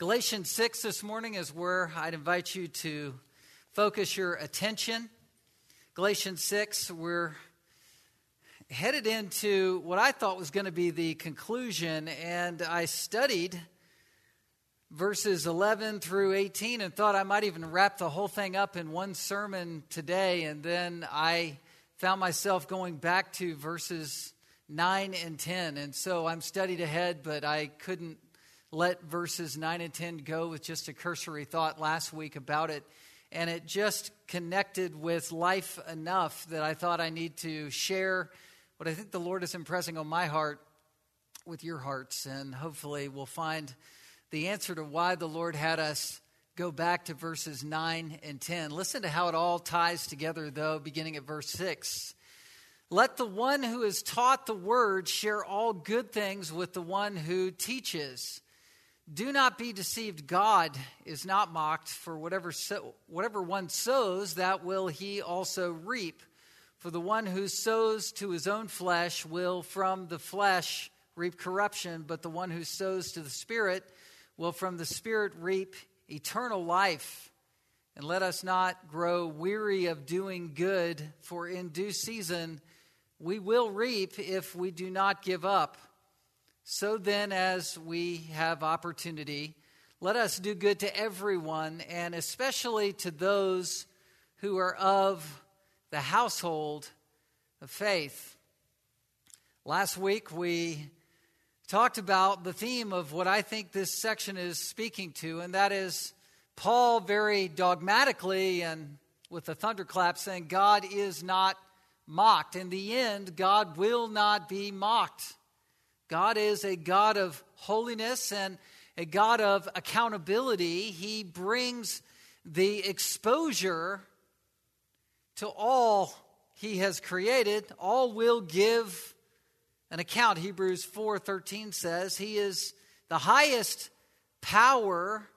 Galatians 6 this morning is where I'd invite you to focus your attention. Galatians 6, we're headed into what I thought was going to be the conclusion, and I studied verses 11 through 18 and thought I might even wrap the whole thing up in one sermon today, and then I found myself going back to verses 9 and 10. And so I'm studied ahead, but I couldn't let verses 9 and 10 go with just a cursory thought last week about it. And it just connected with life enough that I thought I need to share what I think the Lord is impressing on my heart with your hearts. And hopefully we'll find the answer to why the Lord had us go back to verses 9 and 10. Listen to how it all ties together, though, beginning at verse 6. Let the one who is taught the word share all good things with the one who teaches. Do not be deceived. God is not mocked, for whatever, so, whatever one sows, that will he also reap. For the one who sows to his own flesh will from the flesh reap corruption, but the one who sows to the Spirit will from the Spirit reap eternal life. And let us not grow weary of doing good, for in due season we will reap if we do not give up. So then, as we have opportunity, let us do good to everyone, and especially to those who are of the household of faith. Last week, we talked about the theme of what I think this section is speaking to, and that is Paul very dogmatically and with a thunderclap saying, God is not mocked. In the end, God will not be mocked. God is a God of holiness and a God of accountability. He brings the exposure to all he has created. All will give an account. Hebrews 4:13 says he is the highest power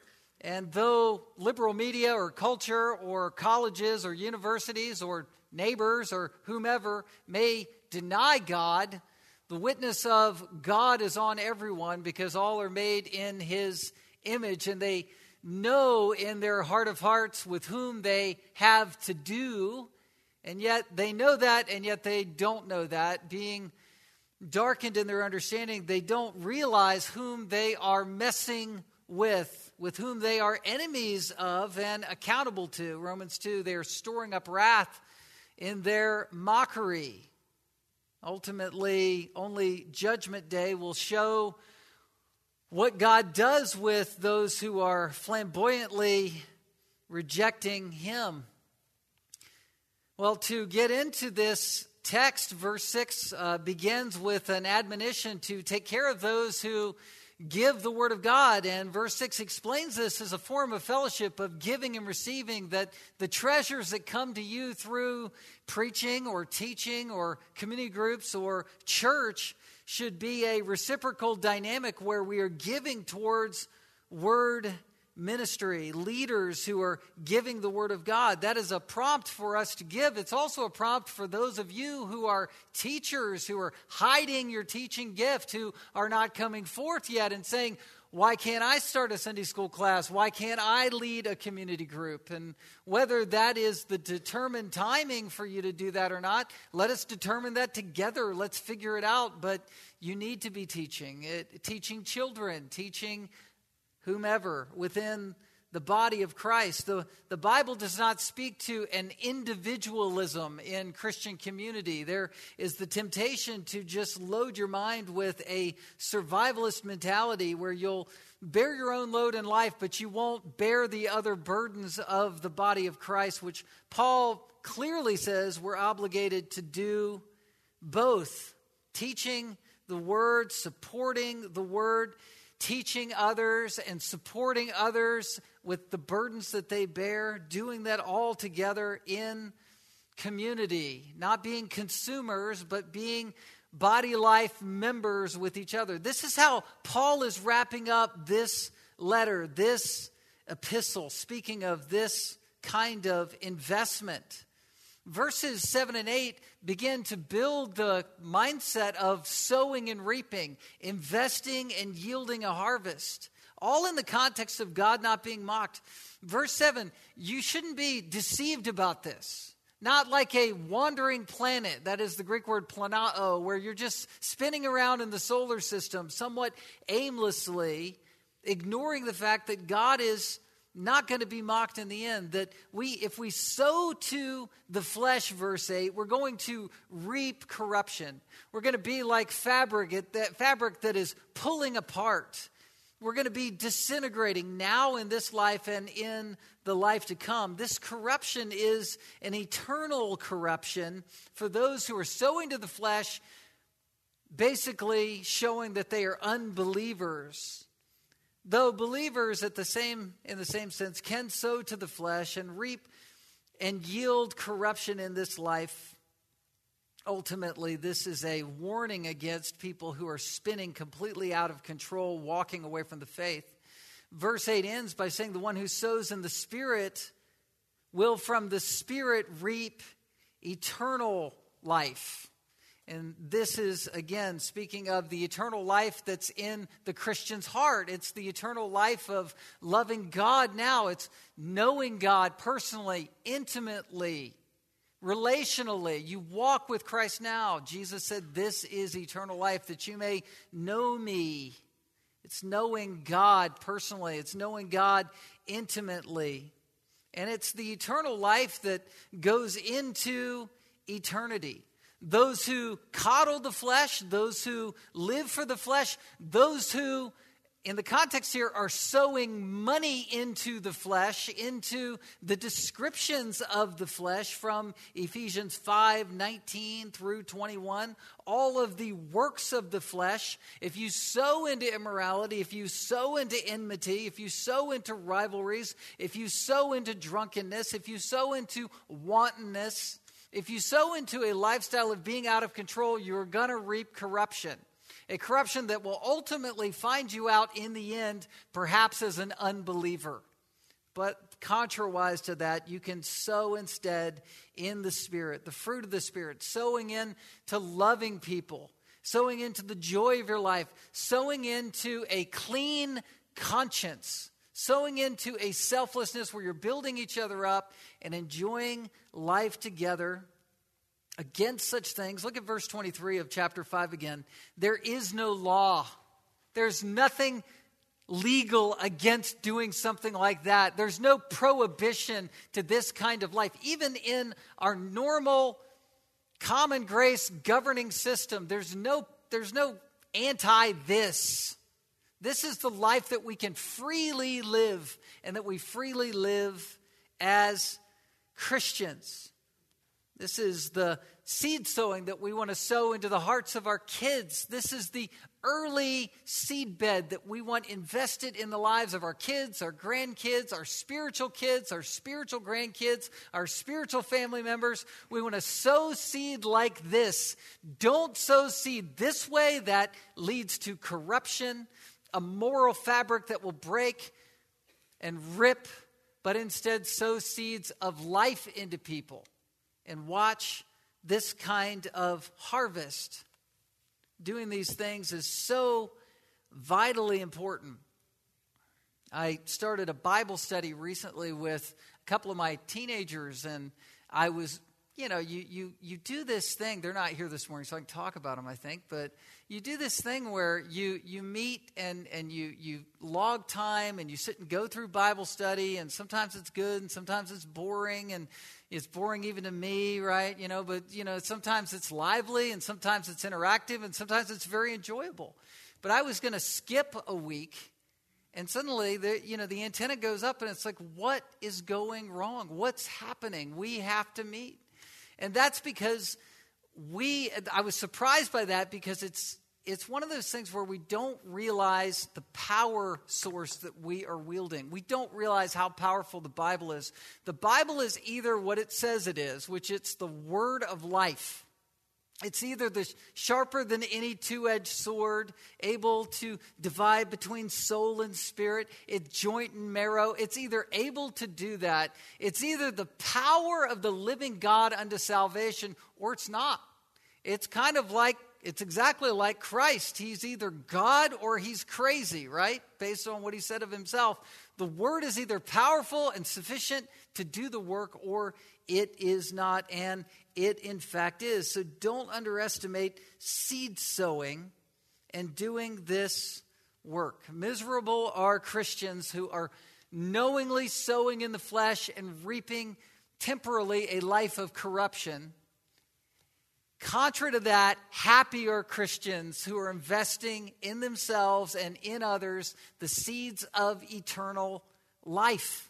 and though liberal media or culture or colleges or universities or neighbors or whomever may deny God, the witness of God is on everyone because all are made in his image and they know in their heart of hearts with whom they have to do. And yet they know that, and yet they don't know that. Being darkened in their understanding, they don't realize whom they are messing with, with whom they are enemies of and accountable to. Romans 2, they are storing up wrath in their mockery. Ultimately, only Judgment Day will show what God does with those who are flamboyantly rejecting Him. Well, to get into this text, verse 6 uh, begins with an admonition to take care of those who give the word of God. And verse 6 explains this as a form of fellowship, of giving and receiving, that the treasures that come to you through preaching or teaching or community groups or church should be a reciprocal dynamic where we are giving towards word ministry, leaders who are giving the Word of God. That is a prompt for us to give. It's also a prompt for those of you who are teachers, who are hiding your teaching gift, who are not coming forth yet and saying, why can't I start a Sunday school class? Why can't I lead a community group? And whether that is the determined timing for you to do that or not, let us determine that together. Let's figure it out. But you need to be teaching it, teaching children, teaching whomever within the body of Christ. The, the Bible does not speak to an individualism in Christian community. There is the temptation to just load your mind with a survivalist mentality where you'll bear your own load in life, but you won't bear the other burdens of the body of Christ, which Paul clearly says we're obligated to do both teaching the word, supporting the word teaching others and supporting others with the burdens that they bear, doing that all together in community, not being consumers, but being body life members with each other. This is how Paul is wrapping up this letter, this epistle, speaking of this kind of investment verses 7 and 8 begin to build the mindset of sowing and reaping, investing and yielding a harvest. all in the context of God not being mocked. Verse 7 you shouldn't be deceived about this. Not like a wandering planet, that is the Greek word planao, where you're just spinning around in the solar system somewhat aimlessly, ignoring the fact that God is not going to be mocked in the end. That we, if we sow to the flesh, verse 8, we're going to reap corruption. We're going to be like fabric, that fabric that is pulling apart we're going to be disintegrating now in this life and in the life to come. This corruption is an eternal corruption for those who are sowing to the flesh, basically showing that they are unbelievers. Though believers at the same in the same sense can sow to the flesh and reap and yield corruption in this life ultimately, this is a warning against people who are spinning completely out of control, walking away from the faith. Verse 8 ends by saying, The one who sows in the Spirit will from the Spirit reap eternal life. And this is, again, speaking of the eternal life that's in the Christian's heart. It's the eternal life of loving God now. It's knowing God personally, intimately, relationally. You walk with Christ now. Jesus said, This is eternal life, that you may know me. It's knowing God personally, it's knowing God intimately. And it's the eternal life that goes into eternity. Those who coddle the flesh, those who live for the flesh, those who in the context here, are sowing money into the flesh, into the descriptions of the flesh from Ephesians 5 19 through 21. All of the works of the flesh. If you sow into immorality, if you sow into enmity, if you sow into rivalries, if you sow into drunkenness, if you sow into wantonness, if you sow into a lifestyle of being out of control, you're going to reap corruption a corruption that will ultimately find you out in the end, perhaps as an unbeliever. But contrawise to that, you can sow instead in the Spirit, the fruit of the Spirit, sowing in to loving people, sowing into the joy of your life, sowing into a clean conscience, sowing into a selflessness where you're building each other up and enjoying life together against such things. Look at verse 23 of chapter 5 again. There is no law, there's nothing legal against doing something like that. There's no prohibition to this kind of life. Even in our normal common grace governing system, there's no, there's no anti this. This is the life that we can freely live and that we freely live as Christians. This is the seed sowing that we want to sow into the hearts of our kids. This is the early seed bed that we want invested in the lives of our kids, our grandkids, our spiritual kids, our spiritual grandkids, our spiritual family members. We want to sow seed like this. Don't sow seed this way, that leads to corruption, a moral fabric that will break and rip, but instead sow seeds of life into people and watch this kind of harvest. Doing these things is so vitally important. I started a Bible study recently with a couple of my teenagers, and I was you know, you, you, you do this thing. They're not here this morning, so I can talk about them, I think. But you do this thing where you, you meet and, and you, you log time and you sit and go through Bible study. And sometimes it's good and sometimes it's boring. And it's boring even to me, right? You know, but, you know, sometimes it's lively and sometimes it's interactive and sometimes it's very enjoyable. But I was going to skip a week and suddenly, the, you know, the antenna goes up, and it's like, what is going wrong? What's happening? We have to meet. And that's because we, I was surprised by that because it's, it's one of those things where we don't realize the power source that we are wielding. We don't realize how powerful the Bible is. The Bible is either what it says it is, which it's the word of life. It's either the sharper than any two edged sword, able to divide between soul and spirit, it's joint and marrow. It's either able to do that. It's either the power of the living God unto salvation, or it's not. It's kind of like It's exactly like Christ. He's either God or he's crazy, right? Based on what he said of himself. The word is either powerful and sufficient to do the work or it is not. And it, in fact, is. So don't underestimate seed sowing and doing this work. Miserable are Christians who are knowingly sowing in the flesh and reaping temporarily a life of corruption Contrary to that, happy are Christians who are investing in themselves and in others the seeds of eternal life.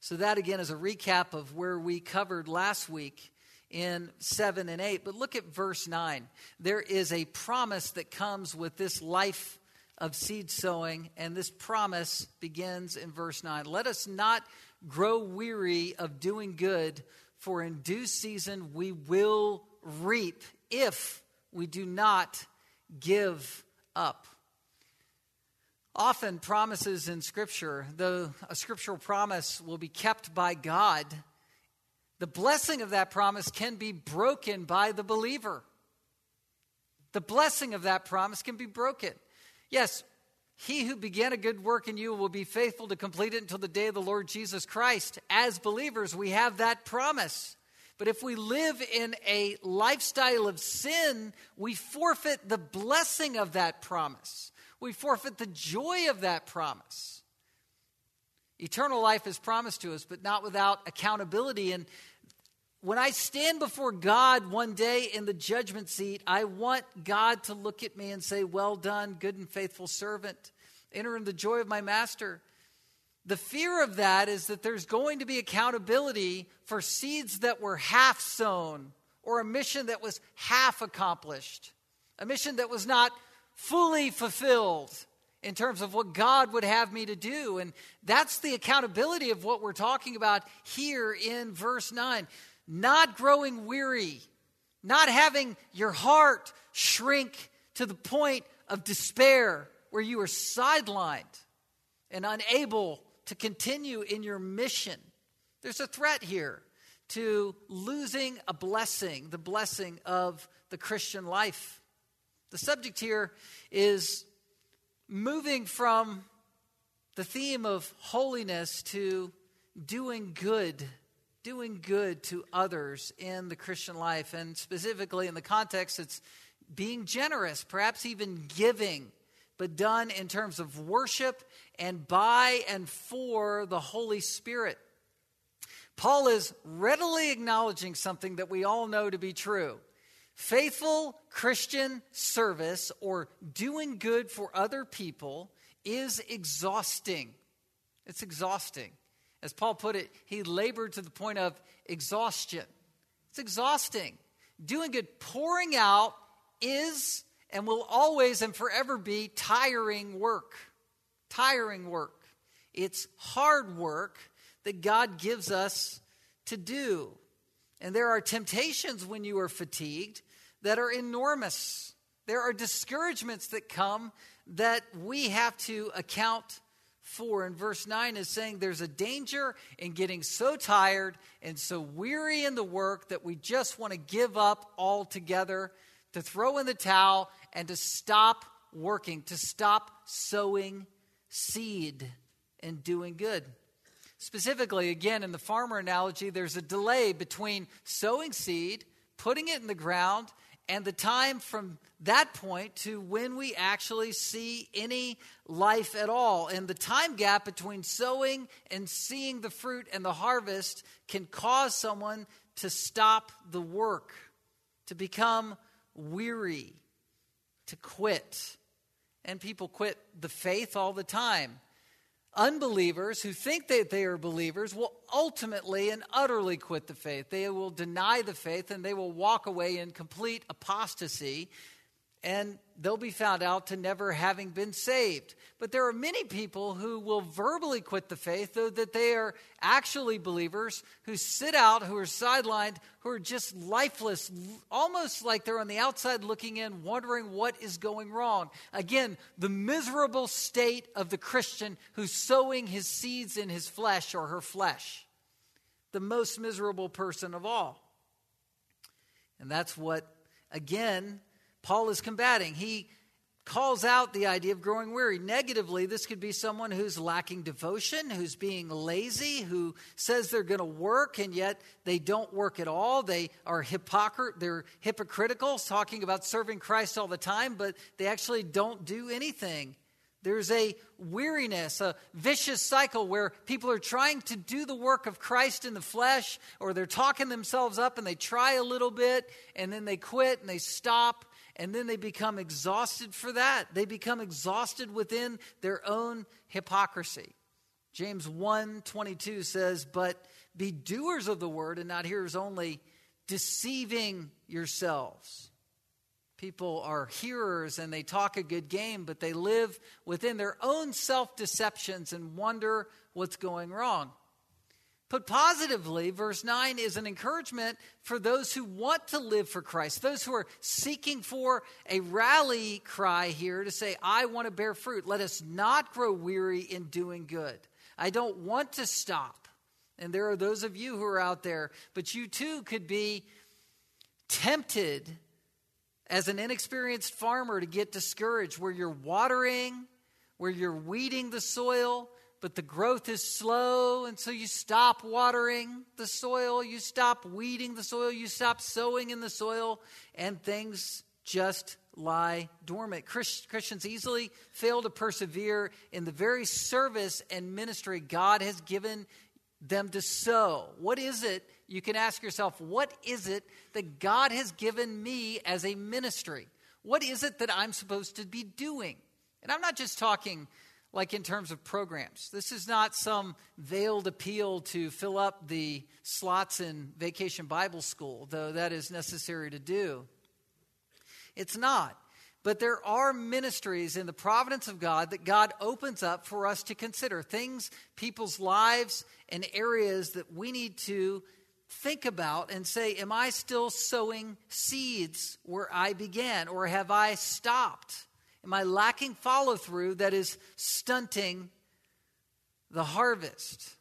So, that again is a recap of where we covered last week in 7 and 8. But look at verse 9. There is a promise that comes with this life of seed sowing, and this promise begins in verse 9. Let us not grow weary of doing good, for in due season we will reap if we do not give up. Often, promises in Scripture, though a scriptural promise will be kept by God, the blessing of that promise can be broken by the believer. The blessing of that promise can be broken. Yes, he who began a good work in you will be faithful to complete it until the day of the Lord Jesus Christ. As believers, we have that promise. But if we live in a lifestyle of sin, we forfeit the blessing of that promise. We forfeit the joy of that promise. Eternal life is promised to us, but not without accountability. And when I stand before God one day in the judgment seat, I want God to look at me and say, Well done, good and faithful servant. Enter in the joy of my master. The fear of that is that there's going to be accountability for seeds that were half sown or a mission that was half accomplished, a mission that was not fully fulfilled in terms of what God would have me to do. And that's the accountability of what we're talking about here in verse 9. Not growing weary, not having your heart shrink to the point of despair where you are sidelined and unable to continue in your mission. There's a threat here to losing a blessing, the blessing of the Christian life. The subject here is moving from the theme of holiness to doing good, doing good to others in the Christian life. And specifically in the context, it's being generous, perhaps even giving but done in terms of worship and by and for the Holy Spirit. Paul is readily acknowledging something that we all know to be true. Faithful Christian service or doing good for other people is exhausting. It's exhausting. As Paul put it, he labored to the point of exhaustion. It's exhausting. Doing good, pouring out is and will always and forever be tiring work. Tiring work. It's hard work that God gives us to do. And there are temptations when you are fatigued that are enormous. There are discouragements that come that we have to account for. And verse 9 is saying there's a danger in getting so tired and so weary in the work that we just want to give up altogether, to throw in the towel, and to stop working, to stop sowing seed and doing good. Specifically, again, in the farmer analogy, there's a delay between sowing seed, putting it in the ground, and the time from that point to when we actually see any life at all. And the time gap between sowing and seeing the fruit and the harvest can cause someone to stop the work, to become weary to quit. And people quit the faith all the time. Unbelievers who think that they are believers will ultimately and utterly quit the faith. They will deny the faith and they will walk away in complete apostasy and they'll be found out to never having been saved. But there are many people who will verbally quit the faith, though that they are actually believers, who sit out, who are sidelined, who are just lifeless, almost like they're on the outside looking in, wondering what is going wrong. Again, the miserable state of the Christian who's sowing his seeds in his flesh or her flesh. The most miserable person of all. And that's what, again, Paul is combating. He calls out the idea of growing weary. Negatively, this could be someone who's lacking devotion, who's being lazy, who says they're going to work and yet they don't work at all. They are hypocrite, they're hypocritical, talking about serving Christ all the time, but they actually don't do anything. There's a weariness, a vicious cycle where people are trying to do the work of Christ in the flesh, or they're talking themselves up and they try a little bit and then they quit and they stop and then they become exhausted for that. They become exhausted within their own hypocrisy. James 1 22 says, But be doers of the word and not hearers only, deceiving yourselves. People are hearers and they talk a good game, but they live within their own self deceptions and wonder what's going wrong. Put positively, verse 9 is an encouragement for those who want to live for Christ, those who are seeking for a rally cry here to say, I want to bear fruit. Let us not grow weary in doing good. I don't want to stop. And there are those of you who are out there, but you too could be tempted as an inexperienced farmer to get discouraged where you're watering, where you're weeding the soil but the growth is slow, and so you stop watering the soil, you stop weeding the soil, you stop sowing in the soil, and things just lie dormant. Christians easily fail to persevere in the very service and ministry God has given them to sow. What is it? You can ask yourself, what is it that God has given me as a ministry? What is it that I'm supposed to be doing? And I'm not just talking like in terms of programs. This is not some veiled appeal to fill up the slots in vacation Bible school, though that is necessary to do. It's not. But there are ministries in the providence of God that God opens up for us to consider things, people's lives, and areas that we need to think about and say, Am I still sowing seeds where I began, or have I stopped? Am I lacking follow through that is stunting the harvest?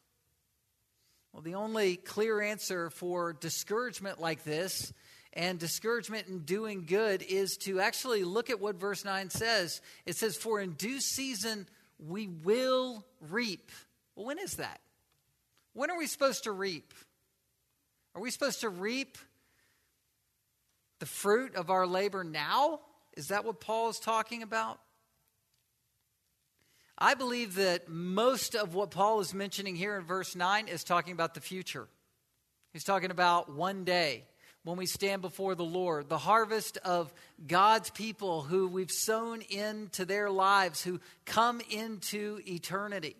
Well, the only clear answer for discouragement like this and discouragement in doing good is to actually look at what verse 9 says. It says, For in due season we will reap. Well, when is that? When are we supposed to reap? Are we supposed to reap the fruit of our labor now? Is that what Paul is talking about? I believe that most of what Paul is mentioning here in verse 9 is talking about the future. He's talking about one day when we stand before the Lord, the harvest of God's people who we've sown into their lives, who come into eternity.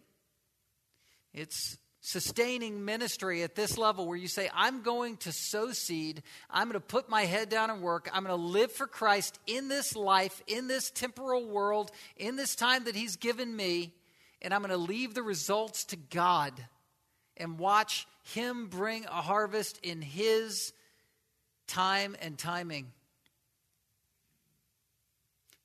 It's sustaining ministry at this level where you say, I'm going to sow seed, I'm going to put my head down and work, I'm going to live for Christ in this life, in this temporal world, in this time that He's given me, and I'm going to leave the results to God and watch Him bring a harvest in His time and timing.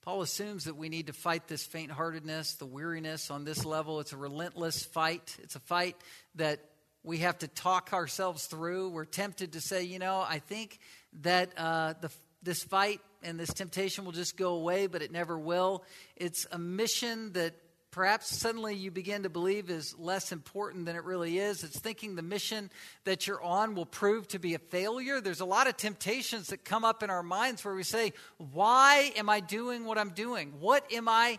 Paul assumes that we need to fight this faint heartedness, the weariness on this level. It's a relentless fight. It's a fight that we have to talk ourselves through. We're tempted to say, you know, I think that uh, the, this fight and this temptation will just go away, but it never will. It's a mission that perhaps suddenly you begin to believe is less important than it really is. It's thinking the mission that you're on will prove to be a failure. There's a lot of temptations that come up in our minds where we say, "Why am I doing what I'm doing? What am I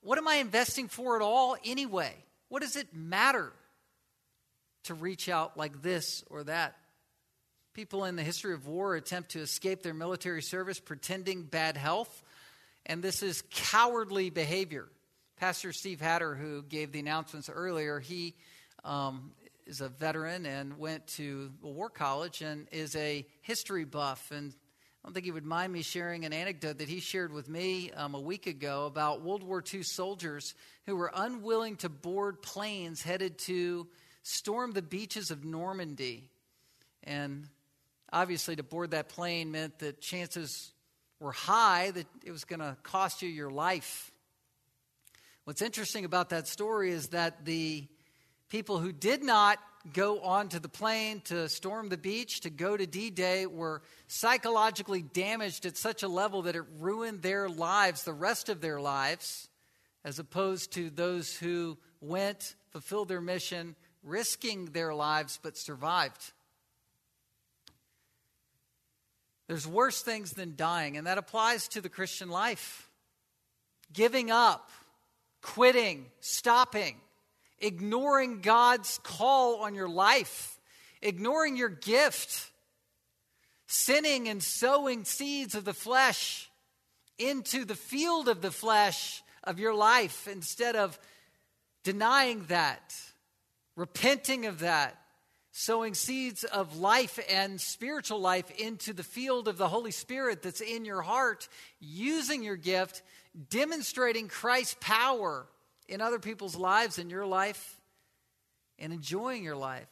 what am I investing for at all anyway? What does it matter to reach out like this or that?" People in the history of war attempt to escape their military service pretending bad health, and this is cowardly behavior. Pastor Steve Hatter, who gave the announcements earlier, he um, is a veteran and went to a war college and is a history buff. And I don't think he would mind me sharing an anecdote that he shared with me um, a week ago about World War II soldiers who were unwilling to board planes headed to storm the beaches of Normandy. And obviously, to board that plane meant that chances were high that it was going to cost you your life. What's interesting about that story is that the people who did not go onto the plane to storm the beach, to go to D Day, were psychologically damaged at such a level that it ruined their lives, the rest of their lives, as opposed to those who went, fulfilled their mission, risking their lives, but survived. There's worse things than dying, and that applies to the Christian life. Giving up, quitting, stopping, ignoring God's call on your life, ignoring your gift, sinning and sowing seeds of the flesh into the field of the flesh of your life instead of denying that, repenting of that, sowing seeds of life and spiritual life into the field of the Holy Spirit that's in your heart, using your gift, demonstrating Christ's power in other people's lives, in your life, and enjoying your life.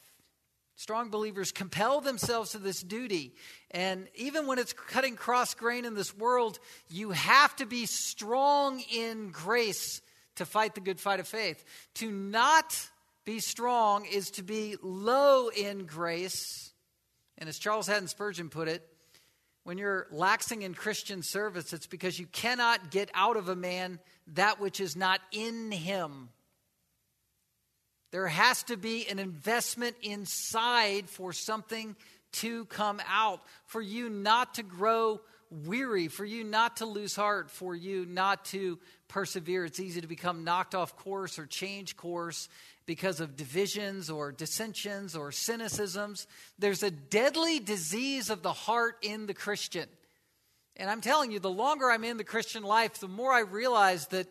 Strong believers compel themselves to this duty. And even when it's cutting cross grain in this world, you have to be strong in grace to fight the good fight of faith. To not be strong is to be low in grace. And as Charles Haddon Spurgeon put it, when you're laxing in Christian service, it's because you cannot get out of a man that which is not in him. There has to be an investment inside for something to come out, for you not to grow weary, for you not to lose heart, for you not to persevere. It's easy to become knocked off course or change course because of divisions or dissensions or cynicisms. There's a deadly disease of the heart in the Christian. And I'm telling you, the longer I'm in the Christian life, the more I realize that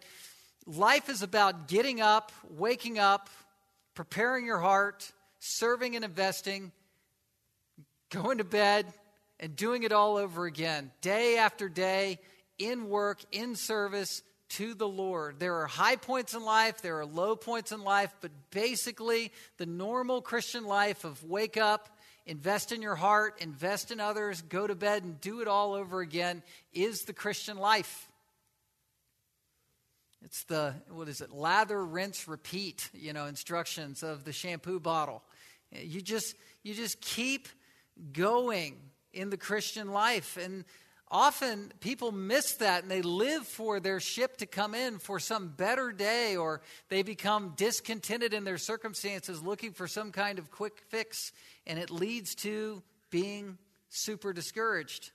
life is about getting up, waking up, preparing your heart, serving and investing, going to bed, and doing it all over again, day after day, in work, in service, to the Lord. There are high points in life, there are low points in life, but basically, the normal Christian life of wake up, invest in your heart, invest in others, go to bed, and do it all over again is the Christian life. It's the, what is it, lather, rinse, repeat, you know, instructions of the shampoo bottle. You just, you just keep going in the Christian life. And often people miss that and they live for their ship to come in for some better day or they become discontented in their circumstances looking for some kind of quick fix and it leads to being super discouraged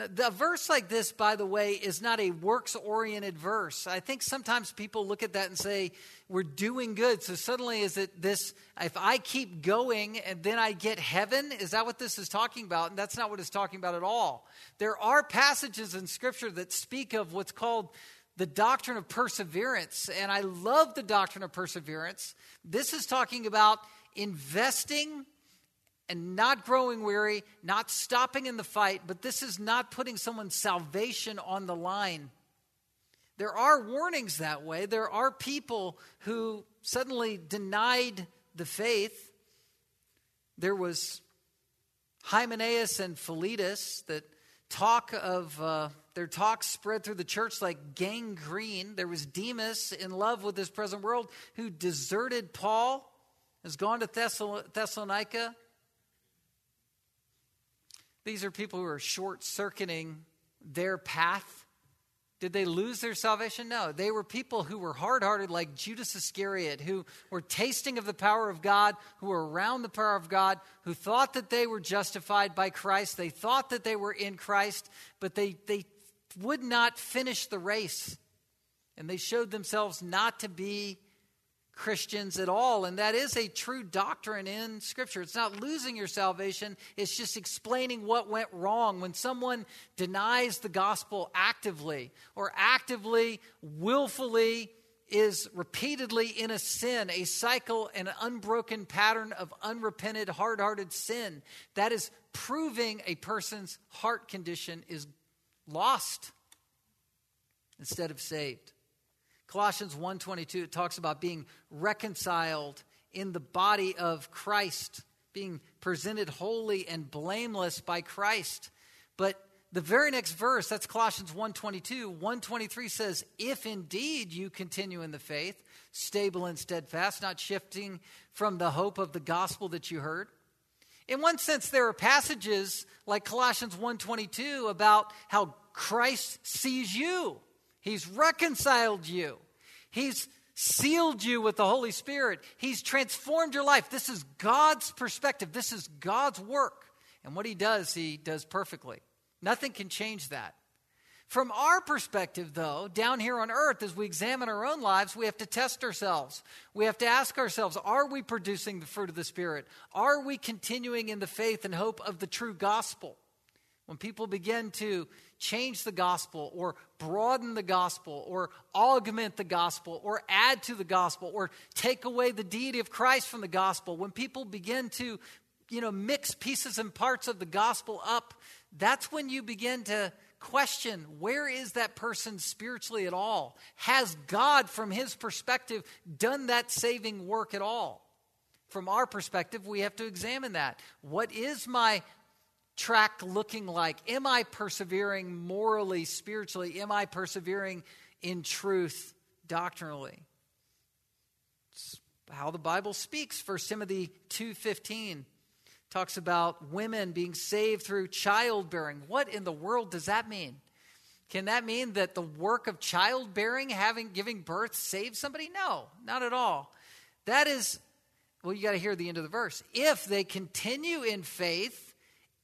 a verse like this, by the way, is not a works oriented verse. I think sometimes people look at that and say, we're doing good. So suddenly, is it this, if I keep going and then I get heaven? Is that what this is talking about? And that's not what it's talking about at all. There are passages in Scripture that speak of what's called the doctrine of perseverance. And I love the doctrine of perseverance. This is talking about investing and not growing weary, not stopping in the fight, but this is not putting someone's salvation on the line. There are warnings that way. There are people who suddenly denied the faith. There was Hymenaeus and Philetus that talk of uh, their talk spread through the church like gangrene. There was Demas in love with this present world who deserted Paul, has gone to Thessalonica, these are people who are short circuiting their path. Did they lose their salvation? No. They were people who were hard hearted, like Judas Iscariot, who were tasting of the power of God, who were around the power of God, who thought that they were justified by Christ. They thought that they were in Christ, but they, they would not finish the race. And they showed themselves not to be Christians at all. And that is a true doctrine in Scripture. It's not losing your salvation, it's just explaining what went wrong. When someone denies the gospel actively or actively, willfully, is repeatedly in a sin, a cycle, an unbroken pattern of unrepented, hard hearted sin. That is proving a person's heart condition is lost instead of saved. Colossians 1:22 it talks about being reconciled in the body of Christ, being presented holy and blameless by Christ. But the very next verse, that's Colossians 1:22, 123 says, "If indeed you continue in the faith, stable and steadfast, not shifting from the hope of the gospel that you heard. In one sense, there are passages like Colossians 1:22 about how Christ sees you. He's reconciled you. He's sealed you with the Holy Spirit. He's transformed your life. This is God's perspective. This is God's work. And what he does, he does perfectly. Nothing can change that. From our perspective, though, down here on earth, as we examine our own lives, we have to test ourselves. We have to ask ourselves are we producing the fruit of the Spirit? Are we continuing in the faith and hope of the true gospel? When people begin to change the gospel or broaden the gospel or augment the gospel or add to the gospel or take away the deity of Christ from the gospel, when people begin to you know mix pieces and parts of the gospel up, that's when you begin to question where is that person spiritually at all? Has God, from his perspective, done that saving work at all? From our perspective, we have to examine that. What is my track looking like? Am I persevering morally, spiritually? Am I persevering in truth doctrinally? It's how the Bible speaks. 1 Timothy 2:15 talks about women being saved through childbearing. What in the world does that mean? Can that mean that the work of childbearing, having giving birth, saves somebody? No, not at all. That is, well, you got to hear the end of the verse. If they continue in faith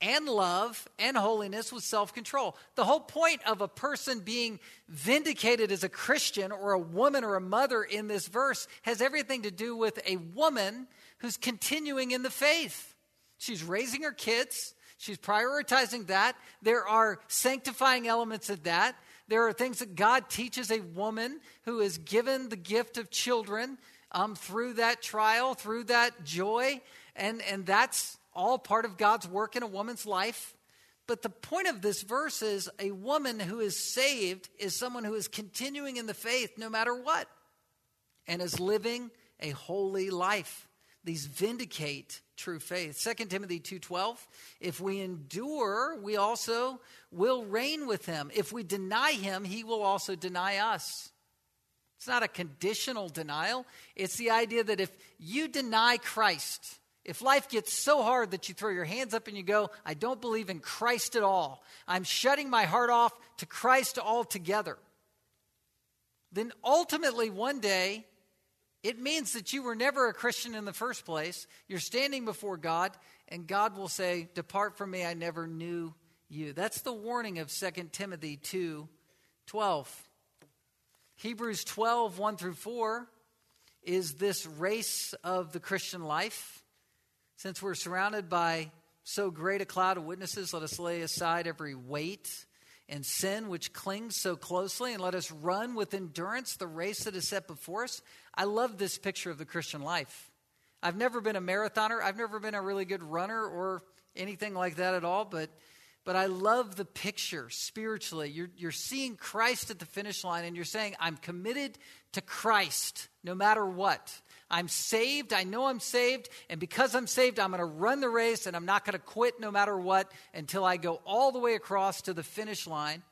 and love and holiness with self control. The whole point of a person being vindicated as a Christian or a woman or a mother in this verse has everything to do with a woman who's continuing in the faith. She's raising her kids. She's prioritizing that. There are sanctifying elements of that. There are things that God teaches a woman who is given the gift of children um, through that trial, through that joy. And, and that's all part of God's work in a woman's life. But the point of this verse is a woman who is saved is someone who is continuing in the faith no matter what and is living a holy life. These vindicate true faith. 2 Timothy 2:12, if we endure, we also will reign with him. If we deny him, he will also deny us. It's not a conditional denial. It's the idea that if you deny Christ, if life gets so hard that you throw your hands up and you go, I don't believe in Christ at all, I'm shutting my heart off to Christ altogether, then ultimately one day it means that you were never a Christian in the first place. You're standing before God, and God will say, Depart from me, I never knew you. That's the warning of 2 Timothy 2 12. Hebrews 12 1 through 4 is this race of the Christian life. Since we're surrounded by so great a cloud of witnesses, let us lay aside every weight and sin which clings so closely, and let us run with endurance the race that is set before us. I love this picture of the Christian life. I've never been a marathoner, I've never been a really good runner or anything like that at all, but but I love the picture spiritually. You're, you're seeing Christ at the finish line and you're saying, I'm committed to Christ no matter what. I'm saved. I know I'm saved. And because I'm saved, I'm going to run the race and I'm not going to quit no matter what until I go all the way across to the finish line.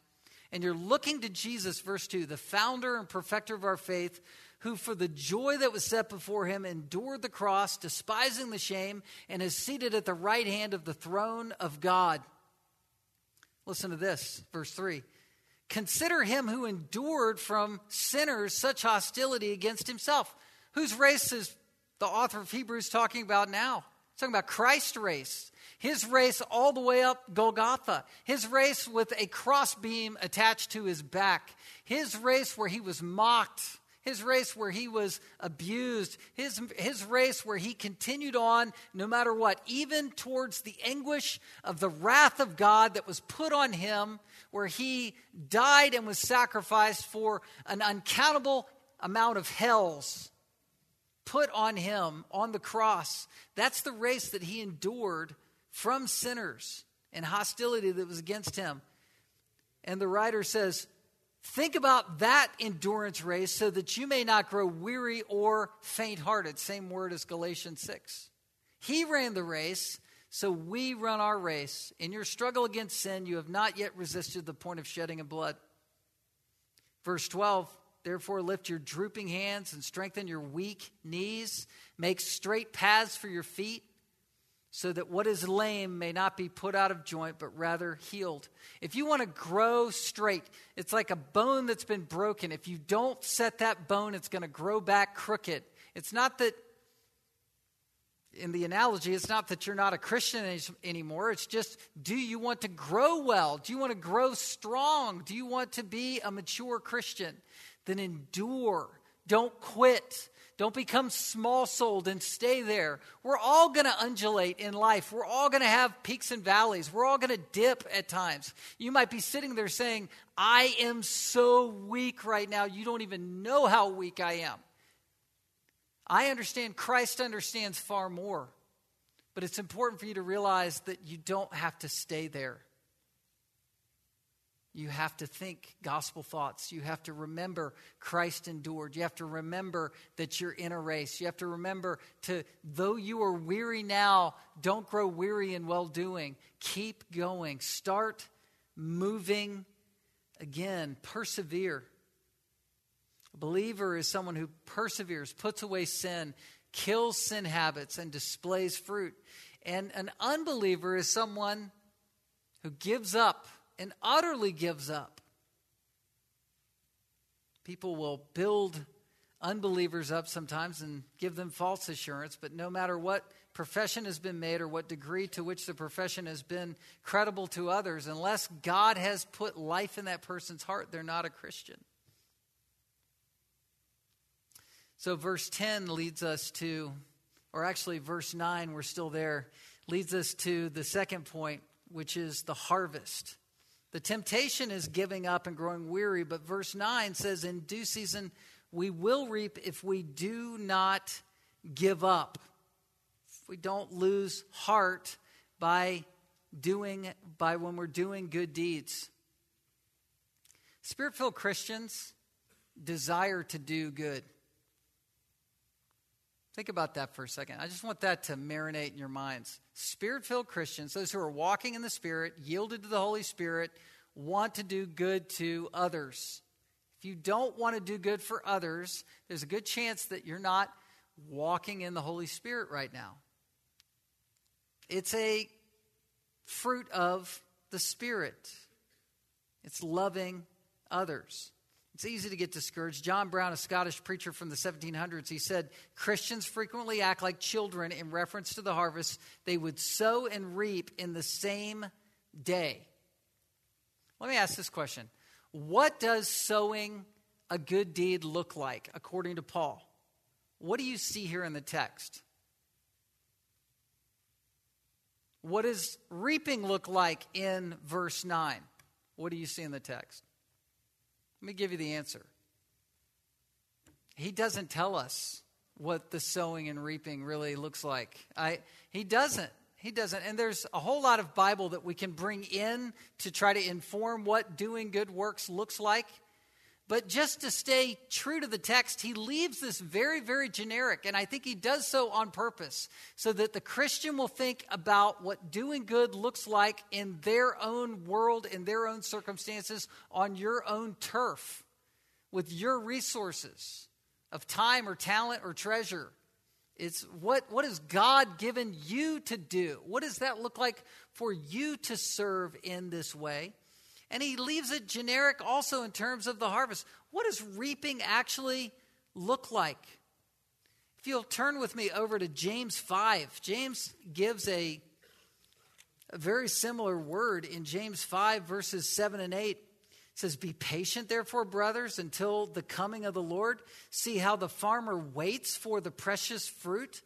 And you're looking to Jesus, verse 2, the founder and perfecter of our faith, who for the joy that was set before him endured the cross, despising the shame, and is seated at the right hand of the throne of God. Listen to this, verse 3. Consider him who endured from sinners such hostility against himself Whose race is the author of Hebrews talking about now? He's talking about Christ's race. His race all the way up Golgotha. His race with a crossbeam attached to his back. His race where he was mocked. His race where he was abused. His, his race where he continued on no matter what, even towards the anguish of the wrath of God that was put on him, where he died and was sacrificed for an uncountable amount of hells put on him on the cross. That's the race that he endured from sinners and hostility that was against him. And the writer says, Think about that endurance race so that you may not grow weary or faint hearted. Same word as Galatians 6. He ran the race, so we run our race. In your struggle against sin, you have not yet resisted the point of shedding of blood. Verse 12 Therefore, lift your drooping hands and strengthen your weak knees. Make straight paths for your feet, so that what is lame may not be put out of joint, but rather healed. If you want to grow straight, it's like a bone that's been broken. If you don't set that bone, it's going to grow back crooked. It's not that in the analogy, it's not that you're not a Christian anymore. It's just, do you want to grow well? Do you want to grow strong? Do you want to be a mature Christian? Then endure. Don't quit. Don't become small souled and stay there. We're all going to undulate in life. We're all going to have peaks and valleys. We're all going to dip at times. You might be sitting there saying, I am so weak right now. You don't even know how weak I am. I understand Christ understands far more, but it's important for you to realize that you don't have to stay there. You have to think gospel thoughts. You have to remember Christ endured. You have to remember that you're in a race. You have to remember to, though you are weary now, don't grow weary in well doing. Keep going. Start moving again. Persevere. A believer is someone who perseveres, puts away sin, kills sin habits, and displays fruit. And an unbeliever is someone who gives up and utterly gives up. People will build unbelievers up sometimes and give them false assurance, but no matter what profession has been made or what degree to which the profession has been credible to others, unless God has put life in that person's heart, they're not a Christian. So, verse 10 leads us to, or actually, verse 9, we're still there, leads us to the second point, which is the harvest. The temptation is giving up and growing weary, but verse 9 says, In due season we will reap if we do not give up. If we don't lose heart by doing, by when we're doing good deeds. Spirit filled Christians desire to do good. Think about that for a second. I just want that to marinate in your minds. Spirit filled Christians, those who are walking in the Spirit, yielded to the Holy Spirit, want to do good to others. If you don't want to do good for others, there's a good chance that you're not walking in the Holy Spirit right now. It's a fruit of the Spirit, it's loving others. It's easy to get discouraged. John Brown, a Scottish preacher from the 1700s, he said Christians frequently act like children in reference to the harvest they would sow and reap in the same day. Let me ask this question What does sowing a good deed look like according to Paul? What do you see here in the text? What does reaping look like in verse 9? What do you see in the text? Let me give you the answer. He doesn't tell us what the sowing and reaping really looks like. I, he doesn't. He doesn't. And there's a whole lot of Bible that we can bring in to try to inform what doing good works looks like. But just to stay true to the text, he leaves this very, very generic. And I think he does so on purpose so that the Christian will think about what doing good looks like in their own world, in their own circumstances, on your own turf, with your resources of time or talent or treasure. It's what, what has God given you to do? What does that look like for you to serve in this way? And he leaves it generic also in terms of the harvest. What does reaping actually look like? If you'll turn with me over to James 5, James gives a, a very similar word in James 5, verses 7 and 8. It says, Be patient, therefore, brothers, until the coming of the Lord. See how the farmer waits for the precious fruit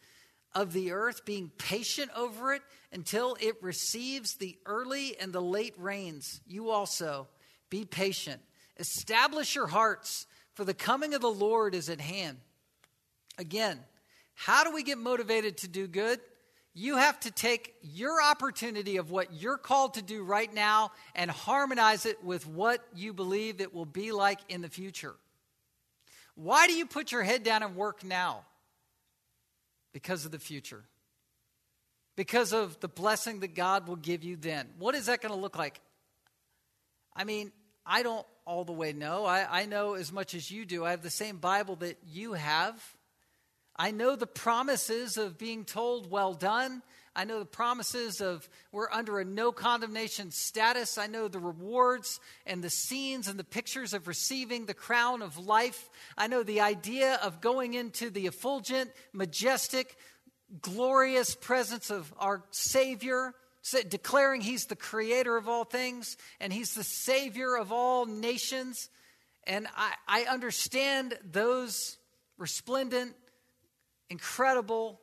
of the earth, being patient over it until it receives the early and the late rains. You also be patient. Establish your hearts, for the coming of the Lord is at hand. Again, how do we get motivated to do good? You have to take your opportunity of what you're called to do right now and harmonize it with what you believe it will be like in the future. Why do you put your head down and work now? Because of the future because of the blessing that God will give you then. What is that going to look like? I mean, I don't all the way know. I, I know as much as you do. I have the same Bible that you have. I know the promises of being told, well done. I know the promises of we're under a no condemnation status. I know the rewards and the scenes and the pictures of receiving the crown of life. I know the idea of going into the effulgent, majestic, glorious presence of our Savior, declaring He's the creator of all things and He's the Savior of all nations. And I, I understand those resplendent, incredible,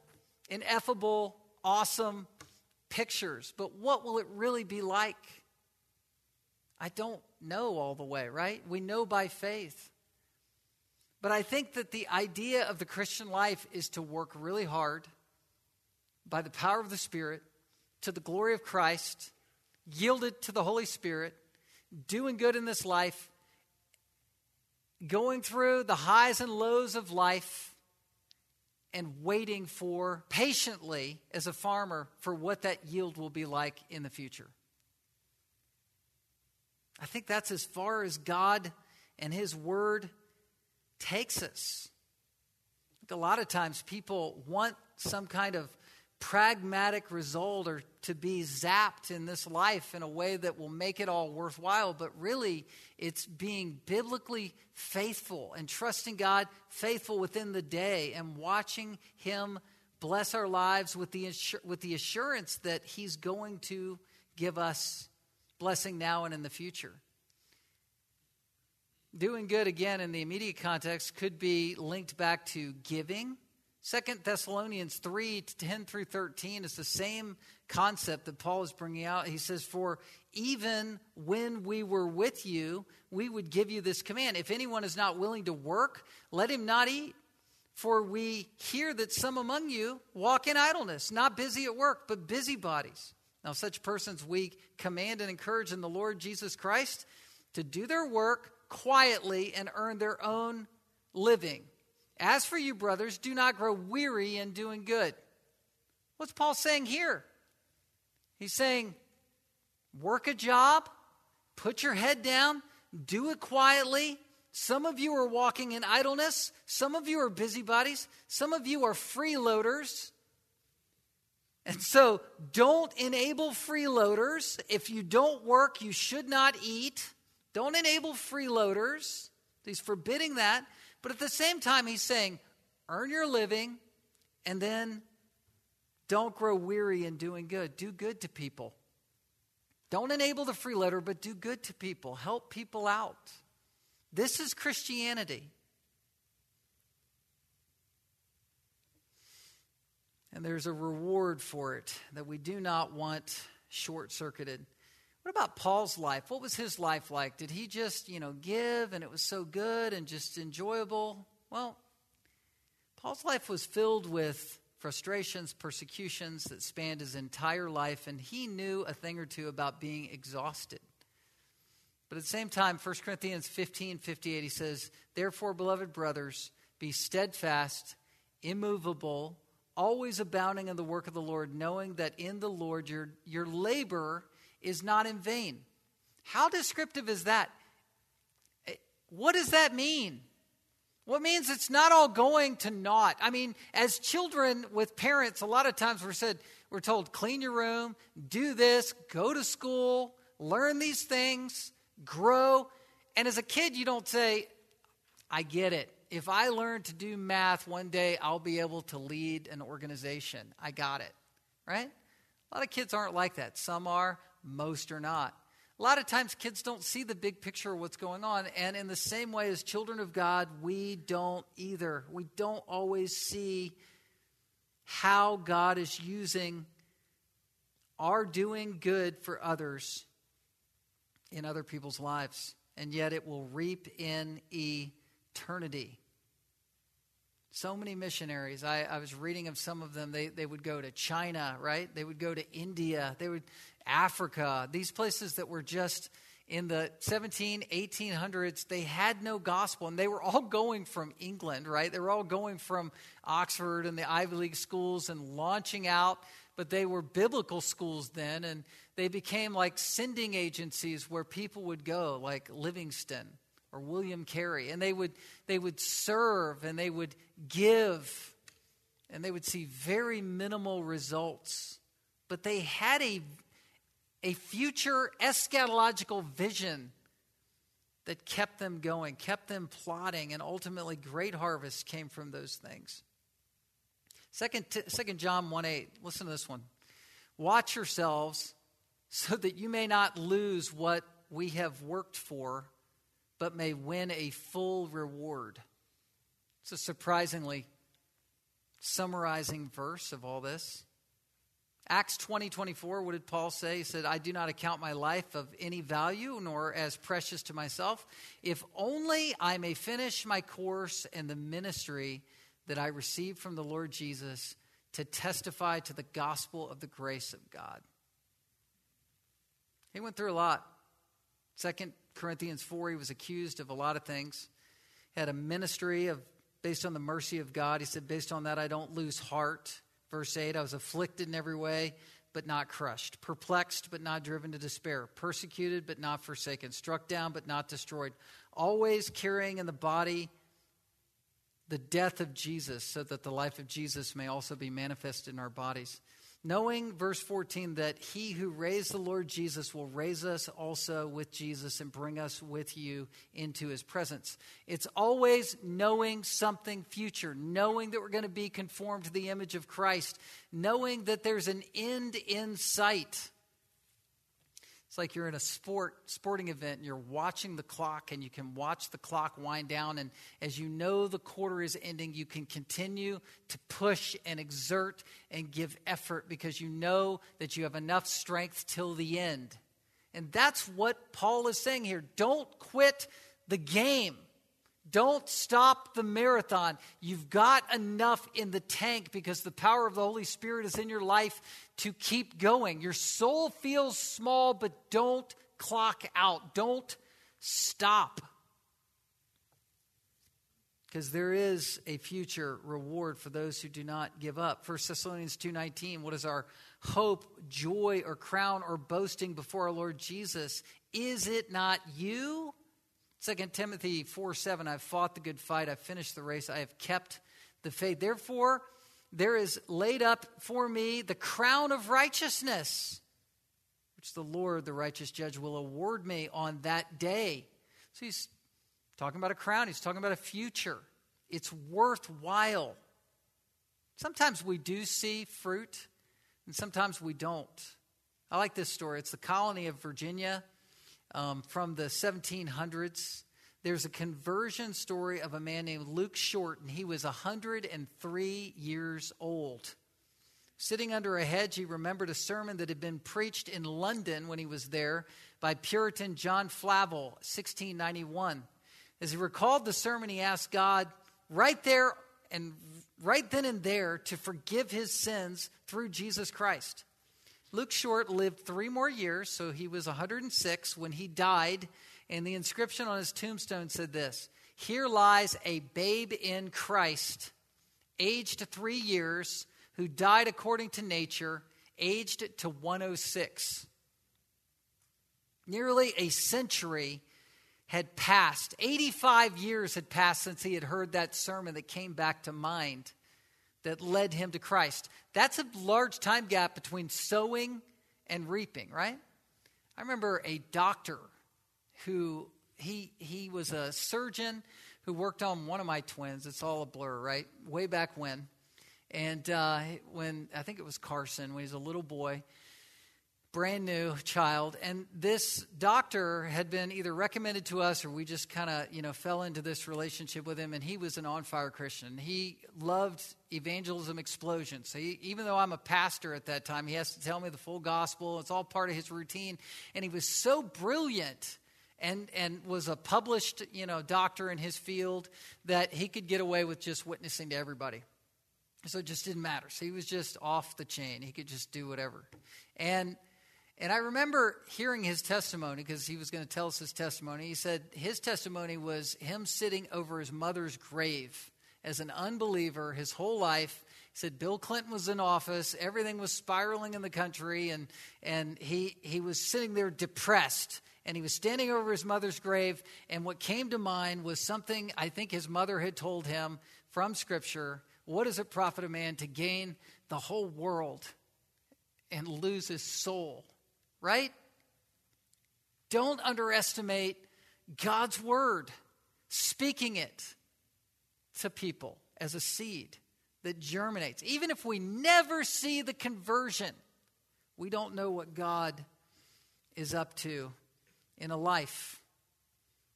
ineffable awesome pictures, but what will it really be like? I don't know all the way, right? We know by faith. But I think that the idea of the Christian life is to work really hard by the power of the Spirit to the glory of Christ, yielded to the Holy Spirit, doing good in this life, going through the highs and lows of life, and waiting for patiently as a farmer for what that yield will be like in the future. I think that's as far as God and His Word takes us. a lot of times people want some kind of pragmatic result or to be zapped in this life in a way that will make it all worthwhile, but really it's being biblically faithful and trusting God faithful within the day and watching Him bless our lives with the, assur- with the assurance that He's going to give us blessing now and in the future. Doing good again in the immediate context could be linked back to giving Second Thessalonians 3 10 through 13 is the same concept that Paul is bringing out. He says, For even when we were with you, we would give you this command. If anyone is not willing to work, let him not eat. For we hear that some among you walk in idleness, not busy at work, but busybodies. Now, such persons we command and encourage in the Lord Jesus Christ to do their work quietly and earn their own living. As for you, brothers, do not grow weary in doing good. What's Paul saying here? He's saying, work a job, put your head down, do it quietly. Some of you are walking in idleness, some of you are busybodies, some of you are freeloaders. And so don't enable freeloaders. If you don't work, you should not eat. Don't enable freeloaders. He's forbidding that. But at the same time, he's saying, earn your living and then don't grow weary in doing good. Do good to people. Don't enable the free letter, but do good to people. Help people out. This is Christianity. And there's a reward for it that we do not want short circuited. What about Paul's life? What was his life like? Did he just, you know, give and it was so good and just enjoyable? Well, Paul's life was filled with frustrations, persecutions that spanned his entire life, and he knew a thing or two about being exhausted. But at the same time, 1 Corinthians 15 58, he says, Therefore, beloved brothers, be steadfast, immovable, always abounding in the work of the Lord, knowing that in the Lord your, your labor is not in vain. How descriptive is that? Eh, what does that mean? What means it's not all going to naught? I mean, as children with parents, a lot of times we're said, we're told, clean your room, do this, go to school, learn these things, grow. And as a kid, you don't say, I get it. If I learn to do math one day, I'll be able to lead an organization. I got it. Right? A lot of kids aren't like that. Some are, most are not. A lot of times, kids don't see the big picture of what's going on. And in the same way, as children of God, we don't either. We don't always see how God is using our doing good for others in other people's lives. And yet, it will reap in eternity. So many missionaries. I, I was reading of some of them. They, they would go to China, right? They would go to India. They would Africa, these places that were just in the 17, 1800s, they had no gospel. And they were all going from England, right? They were all going from Oxford and the Ivy League schools and launching out, but they were biblical schools then, and they became like sending agencies where people would go, like Livingstone or William Carey, and they would they would serve and they would give, and they would see very minimal results, but they had a a future eschatological vision that kept them going, kept them plotting, and ultimately great harvest came from those things. Second, Second John 1 8, listen to this one. Watch yourselves so that you may not lose what we have worked for, but may win a full reward. It's a surprisingly summarizing verse of all this. Acts 20 24, what did Paul say? He said, I do not account my life of any value nor as precious to myself, if only I may finish my course and the ministry that I received from the Lord Jesus to testify to the gospel of the grace of God. He went through a lot. Second Corinthians 4, he was accused of a lot of things. He had a ministry of based on the mercy of God. He said, based on that, I don't lose heart. Verse 8, I was afflicted in every way, but not crushed, perplexed, but not driven to despair, persecuted, but not forsaken, struck down, but not destroyed, always carrying in the body the death of Jesus, so that the life of Jesus may also be manifested in our bodies. Knowing, verse 14, that he who raised the Lord Jesus will raise us also with Jesus and bring us with you into his presence. It's always knowing something future, knowing that we're going to be conformed to the image of Christ, knowing that there's an end in sight. It's like you're in a sport sporting event and you're watching the clock and you can watch the clock wind down and as you know the quarter is ending you can continue to push and exert and give effort because you know that you have enough strength till the end. And that's what Paul is saying here. Don't quit the game. Don't stop the marathon. You've got enough in the tank because the power of the Holy Spirit is in your life to keep going. Your soul feels small, but don't clock out. Don't stop. Because there is a future reward for those who do not give up. 1 Thessalonians 2:19, what is our hope, joy, or crown or boasting before our Lord Jesus? Is it not you? 2 Timothy 4 7, I've fought the good fight, I've finished the race, I have kept the faith. Therefore, there is laid up for me the crown of righteousness, which the Lord, the righteous judge, will award me on that day. So he's talking about a crown, he's talking about a future. It's worthwhile. Sometimes we do see fruit, and sometimes we don't. I like this story. It's the colony of Virginia um, from the 1700s. There's a conversion story of a man named Luke Short, and he was 103 years old. Sitting under a hedge, he remembered a sermon that had been preached in London when he was there by Puritan John Flavel, 1691. As he recalled the sermon, he asked God right there and right then and there to forgive his sins through Jesus Christ. Luke Short lived three more years, so he was 106 when he died, and the inscription on his tombstone said this Here lies a babe in Christ, aged three years, who died according to nature, aged to 106. Nearly a century had passed. 85 years had passed since he had heard that sermon that came back to mind that led him to Christ. That's a large time gap between sowing and reaping, right? I remember a doctor who he he was a surgeon who worked on one of my twins. It's all a blur, right? Way back when, and uh, when I think it was Carson when he was a little boy, brand new child and this doctor had been either recommended to us or we just kind of you know fell into this relationship with him and he was an on-fire christian. He loved evangelism explosion so he, even though i'm a pastor at that time he has to tell me the full gospel it's all part of his routine and he was so brilliant and, and was a published you know doctor in his field that he could get away with just witnessing to everybody. So it just didn't matter. So he was just off the chain. He could just do whatever. And and I remember hearing his testimony because he was going to tell us his testimony. He said his testimony was him sitting over his mother's grave as an unbeliever his whole life. He said Bill Clinton was in office, everything was spiraling in the country, and, and he, he was sitting there depressed. And he was standing over his mother's grave, and what came to mind was something I think his mother had told him from Scripture. What does it profit a man to gain the whole world and lose his soul? Right? Don't underestimate God's word, speaking it to people as a seed that germinates. Even if we never see the conversion, we don't know what God is up to in a life.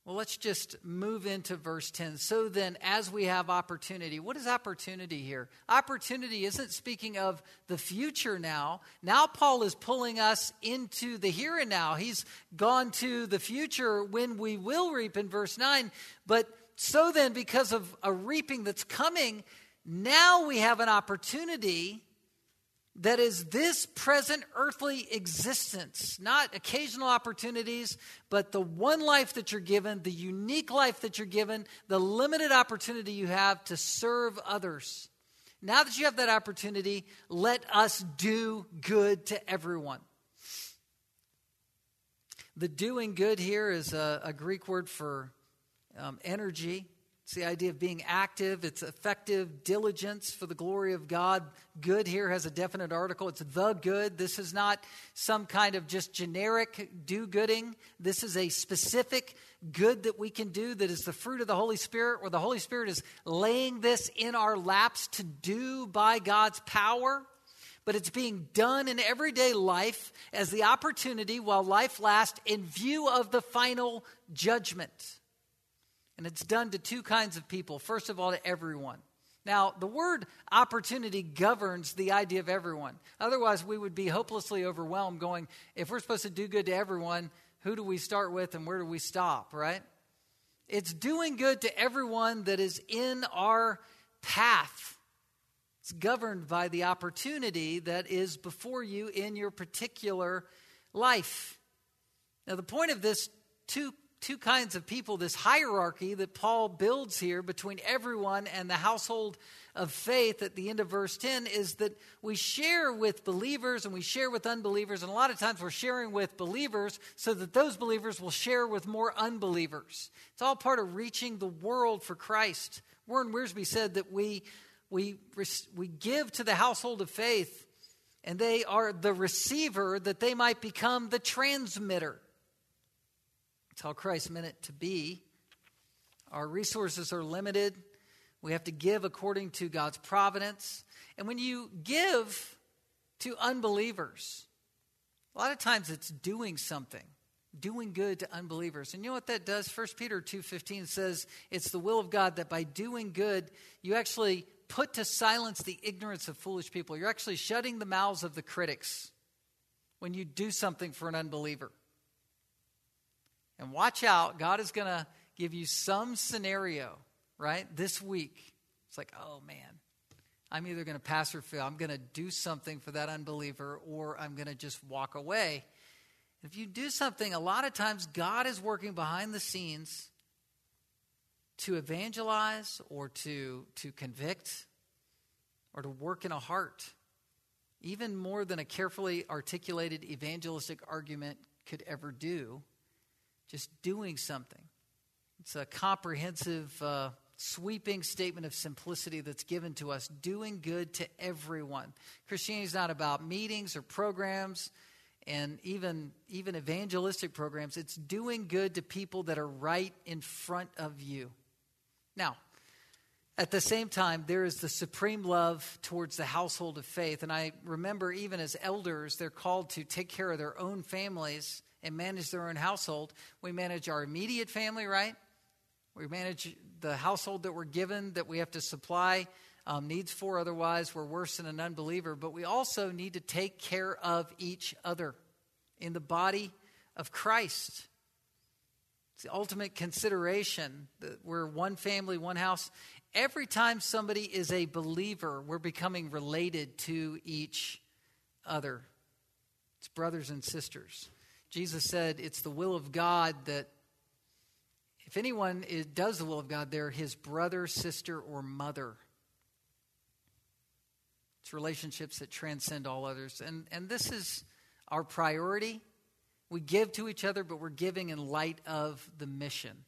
Well, let's just move into verse 10. So then, as we have opportunity, what is opportunity here? Opportunity isn't speaking of the future now. Now, Paul is pulling us into the here and now. He's gone to the future when we will reap in verse 9. But so then, because of a reaping that's coming, now we have an opportunity that is this present earthly existence, not occasional opportunities, but the one life that you're given, the unique life that you're given, the limited opportunity you have to serve others. Now that you have that opportunity, let us do good to everyone. The doing good here is a, a Greek word for um, energy. It's the idea of being active, it's effective diligence for the glory of God. Good here has a definite article. It's the good. This is not some kind of just generic do gooding. This is a specific good that we can do that is the fruit of the Holy Spirit, where the Holy Spirit is laying this in our laps to do by God's power. But it's being done in everyday life as the opportunity while life lasts in view of the final judgment. And it's done to two kinds of people. First of all, to everyone. Now, the word opportunity governs the idea of everyone. Otherwise, we would be hopelessly overwhelmed going, if we're supposed to do good to everyone, who do we start with and where do we stop, right? It's doing good to everyone that is in our path. It's governed by the opportunity that is before you in your particular life. Now, the point of this two two kinds of people, this hierarchy that Paul builds here between everyone and the household of faith at the end of verse 10 is that we share with believers and we share with unbelievers. And a lot of times we're sharing with believers so that those believers will share with more unbelievers. It's all part of reaching the world for Christ. Warren Wiersbe said that we, we, we give to the household of faith and they are the receiver that they might become the transmitter. It's how Christ meant it to be. Our resources are limited. We have to give according to God's providence. And when you give to unbelievers, a lot of times it's doing something, doing good to unbelievers. And you know what that does? 1 Peter 2:15 says it's the will of God that by doing good, you actually put to silence the ignorance of foolish people. You're actually shutting the mouths of the critics when you do something for an unbeliever. And watch out, God is going to give you some scenario, right, this week. It's like, oh man, I'm either going to pass or fail. I'm going to do something for that unbeliever or I'm going to just walk away. If you do something, a lot of times God is working behind the scenes to evangelize or to, to convict or to work in a heart, even more than a carefully articulated evangelistic argument could ever do just doing something. It's a comprehensive, uh, sweeping statement of simplicity that's given to us, doing good to everyone. Christianity is not about meetings or programs and even, even evangelistic programs. It's doing good to people that are right in front of you. Now, at the same time, there is the supreme love towards the household of faith. And I remember, even as elders, they're called to take care of their own families and manage their own household. We manage our immediate family, right? We manage the household that we're given that we have to supply um, needs for, otherwise, we're worse than an unbeliever. But we also need to take care of each other in the body of Christ. It's the ultimate consideration that we're one family, one house. Every time somebody is a believer, we're becoming related to each other. It's brothers and sisters. Jesus said it's the will of God that if anyone does the will of God, they're his brother, sister, or mother. It's relationships that transcend all others. And, and this is our priority. We give to each other, but we're giving in light of the mission.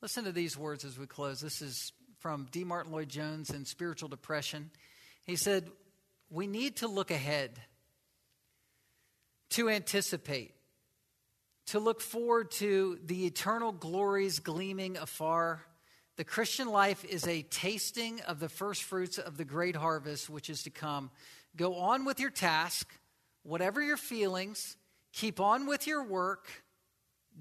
Listen to these words as we close. This is from D. Martyn Lloyd Jones in Spiritual Depression. He said, We need to look ahead, to anticipate, to look forward to the eternal glories gleaming afar. The Christian life is a tasting of the first fruits of the great harvest which is to come. Go on with your task, whatever your feelings, keep on with your work.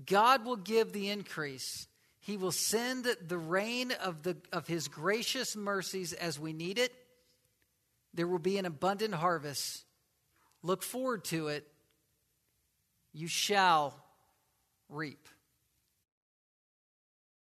God will give the increase. He will send the rain of, the, of His gracious mercies as we need it. There will be an abundant harvest. Look forward to it. You shall reap.